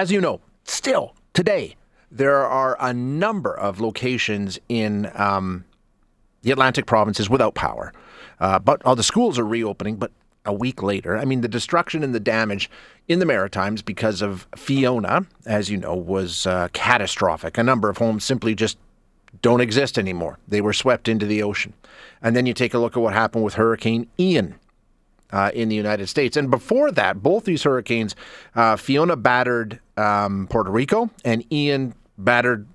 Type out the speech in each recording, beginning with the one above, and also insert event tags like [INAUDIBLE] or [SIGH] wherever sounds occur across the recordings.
as you know, still today, there are a number of locations in um, the Atlantic provinces without power. Uh, but all the schools are reopening, but a week later. I mean, the destruction and the damage in the Maritimes because of Fiona, as you know, was uh, catastrophic. A number of homes simply just don't exist anymore. They were swept into the ocean. And then you take a look at what happened with Hurricane Ian. Uh, in the United States. And before that, both these hurricanes, uh, Fiona battered um, Puerto Rico and Ian battered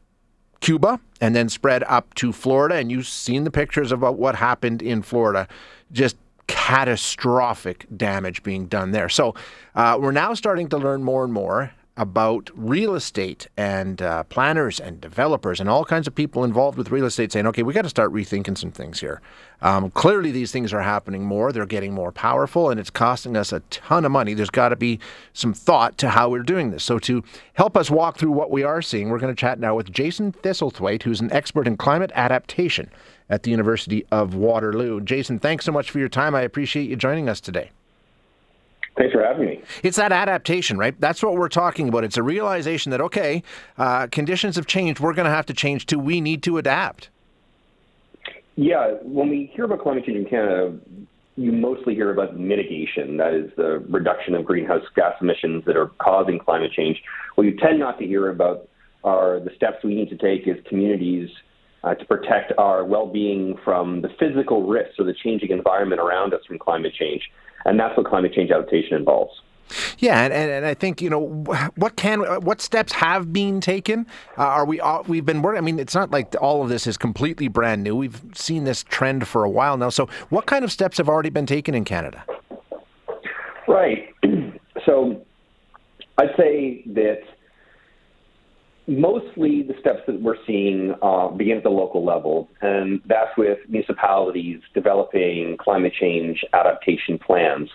Cuba and then spread up to Florida. And you've seen the pictures about what happened in Florida. Just catastrophic damage being done there. So uh, we're now starting to learn more and more about real estate and uh, planners and developers and all kinds of people involved with real estate saying, okay, we got to start rethinking some things here. Um, clearly, these things are happening more. They're getting more powerful and it's costing us a ton of money. There's got to be some thought to how we're doing this. So, to help us walk through what we are seeing, we're going to chat now with Jason Thistlethwaite, who's an expert in climate adaptation at the University of Waterloo. Jason, thanks so much for your time. I appreciate you joining us today. Thanks for having me. It's that adaptation, right? That's what we're talking about. It's a realization that, okay, uh, conditions have changed. We're going to have to change too. We need to adapt. Yeah. When we hear about climate change in Canada, you mostly hear about mitigation. That is the reduction of greenhouse gas emissions that are causing climate change. What you tend not to hear about are the steps we need to take as communities uh, to protect our well being from the physical risks or the changing environment around us from climate change. And that's what climate change adaptation involves. Yeah, and, and, and I think you know what can what steps have been taken. Uh, are we uh, we've been working? I mean, it's not like all of this is completely brand new. We've seen this trend for a while now. So, what kind of steps have already been taken in Canada? Right. [CLEARS THROAT] So, I'd say that mostly the steps that we're seeing uh, begin at the local level, and that's with municipalities developing climate change adaptation plans.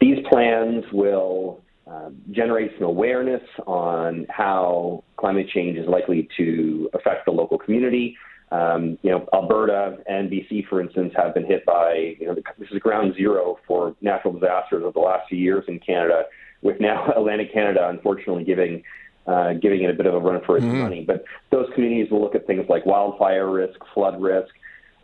These plans will uh, generate some awareness on how climate change is likely to affect the local community. Um, you know, Alberta and BC, for instance, have been hit by, you know, this is ground zero for natural disasters over the last few years in Canada, with now [LAUGHS] Atlantic Canada unfortunately giving uh, giving it a bit of a run for its mm-hmm. money. But those communities will look at things like wildfire risk, flood risk,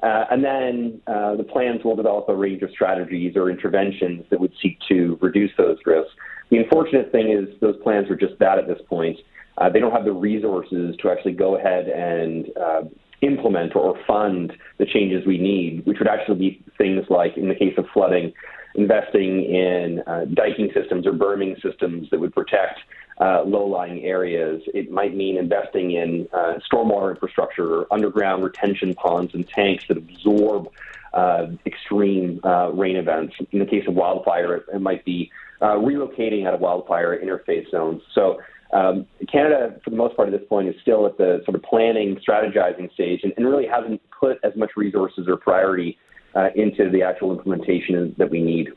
uh, and then uh, the plans will develop a range of strategies or interventions that would seek to reduce those risks. The unfortunate thing is those plans are just that at this point. Uh, they don't have the resources to actually go ahead and uh, implement or fund the changes we need, which would actually be things like, in the case of flooding, investing in uh, diking systems or berming systems that would protect uh, low-lying areas. It might mean investing in uh, stormwater infrastructure, or underground retention ponds and tanks that absorb uh, extreme uh, rain events. In the case of wildfire, it, it might be uh, relocating out of wildfire interface zones. So um, Canada, for the most part at this point, is still at the sort of planning, strategizing stage, and, and really hasn't put as much resources or priority uh, into the actual implementation that we need.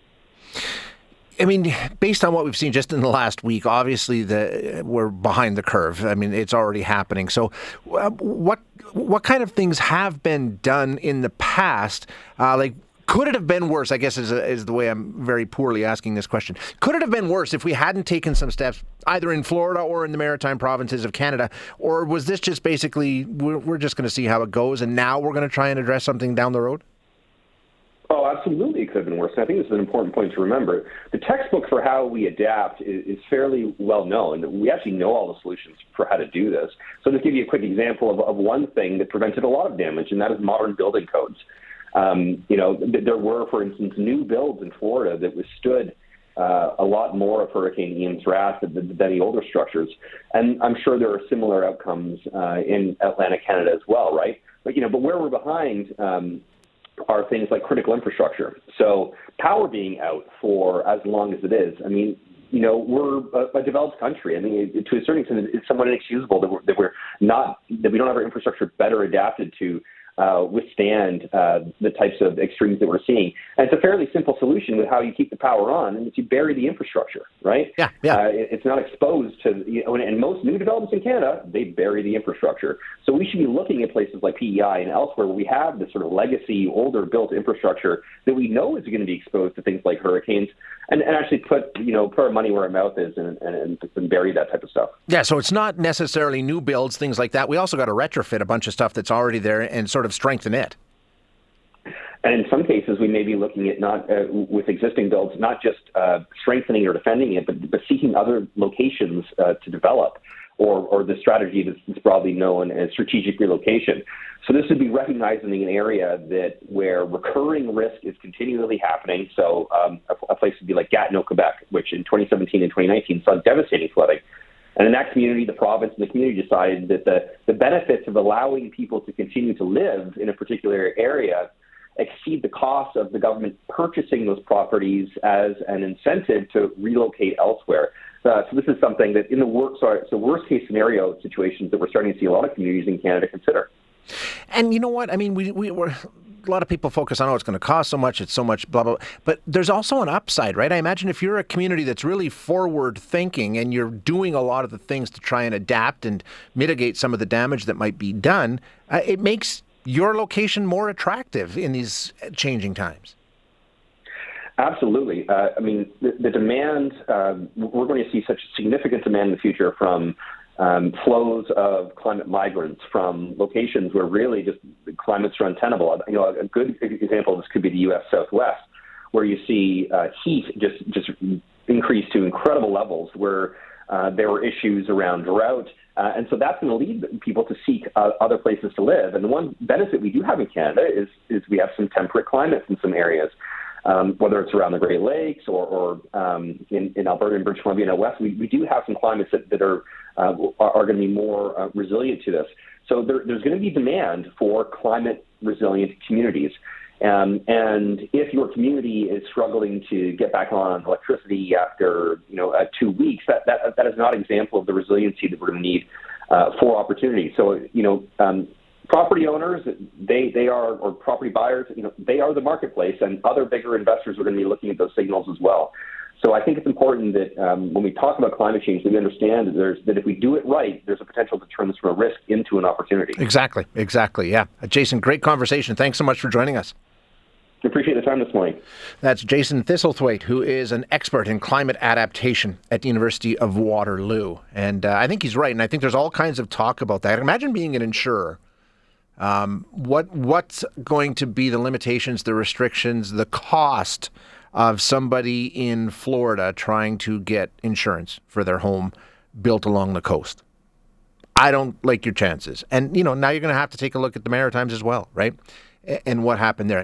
I mean, based on what we've seen just in the last week, obviously the we're behind the curve. I mean, it's already happening. So, uh, what what kind of things have been done in the past? Uh, like, could it have been worse? I guess is, a, is the way I'm very poorly asking this question. Could it have been worse if we hadn't taken some steps either in Florida or in the maritime provinces of Canada, or was this just basically we're, we're just going to see how it goes, and now we're going to try and address something down the road? Oh, absolutely, it could have been worse. And I think this is an important point to remember. The textbook for how we adapt is, is fairly well known. We actually know all the solutions for how to do this. So, just give you a quick example of, of one thing that prevented a lot of damage, and that is modern building codes. Um, you know, th- there were, for instance, new builds in Florida that withstood uh, a lot more of Hurricane Ian's wrath than, than, the older structures. And I'm sure there are similar outcomes uh, in Atlantic Canada as well, right? But you know, but where we're behind. Um, are things like critical infrastructure. So power being out for as long as it is. I mean, you know, we're a, a developed country. I mean, to a certain extent, it's somewhat inexcusable that we're, that we're not that we don't have our infrastructure better adapted to uh, withstand uh, the types of extremes that we're seeing. And it's a fairly simple solution with how you keep the power on, and it's you bury the infrastructure, right? Yeah, yeah. Uh, it, it's not exposed to, you know, and, and most new developments in Canada, they bury the infrastructure. So we should be looking at places like PEI and elsewhere where we have this sort of legacy, older built infrastructure that we know is going to be exposed to things like hurricanes, and, and actually put you know put our money where our mouth is and, and, and bury that type of stuff. Yeah, so it's not necessarily new builds, things like that. We also got to retrofit a bunch of stuff that's already there and sort of strengthen it. And in some cases, we may be looking at not uh, with existing builds, not just uh, strengthening or defending it, but, but seeking other locations uh, to develop, or, or the strategy that's broadly known as strategic relocation. So this would be recognizing an area that where recurring risk is continually happening. So um, a, a, place would be like Gatineau, Quebec, which in 2017 and 2019 saw devastating flooding. And in that community, the province and the community decided that the, the benefits of allowing people to continue to live in a particular area exceed the cost of the government purchasing those properties as an incentive to relocate elsewhere. Uh, so this is something that in the so worst case scenario situations that we're starting to see a lot of communities in Canada consider. And you know what? I mean, we, we were a lot of people focus on oh it's going to cost so much it's so much blah blah but there's also an upside right i imagine if you're a community that's really forward thinking and you're doing a lot of the things to try and adapt and mitigate some of the damage that might be done uh, it makes your location more attractive in these changing times? Absolutely. Uh, I mean, the, the demand, uh, we're going to see such significant demand in the future from um, flows of climate migrants from locations where really just climates are untenable. You know, a good example of this could be the U.S. Southwest, where you see uh, heat just just increase to incredible levels, where uh, there were issues around drought uh, and so that's going to lead people to seek uh, other places to live. And the one benefit we do have in Canada is, is we have some temperate climates in some areas, um, whether it's around the Great Lakes or, or um, in, in Alberta and British Columbia and west. We, we do have some climates that, that are, uh, are, are going to be more uh, resilient to this. So there, there's going to be demand for climate resilient communities. Um, and if your community is struggling to get back on electricity after you know uh, two weeks, that, that that is not an example of the resiliency that we're going to need uh, for opportunity. So you know, um, property owners, they they are or property buyers, you know, they are the marketplace, and other bigger investors are going to be looking at those signals as well. So I think it's important that um, when we talk about climate change, that we understand that, there's, that if we do it right, there's a potential to turn this from a risk into an opportunity. Exactly, exactly. Yeah, Jason, great conversation. Thanks so much for joining us. Appreciate the time this morning. That's Jason Thistlethwaite, who is an expert in climate adaptation at the University of Waterloo. And uh, I think he's right. And I think there's all kinds of talk about that. Imagine being an insurer. Um, what what's going to be the limitations, the restrictions, the cost of somebody in Florida trying to get insurance for their home built along the coast? I don't like your chances. And you know, now you're going to have to take a look at the Maritimes as well, right? And what happened there.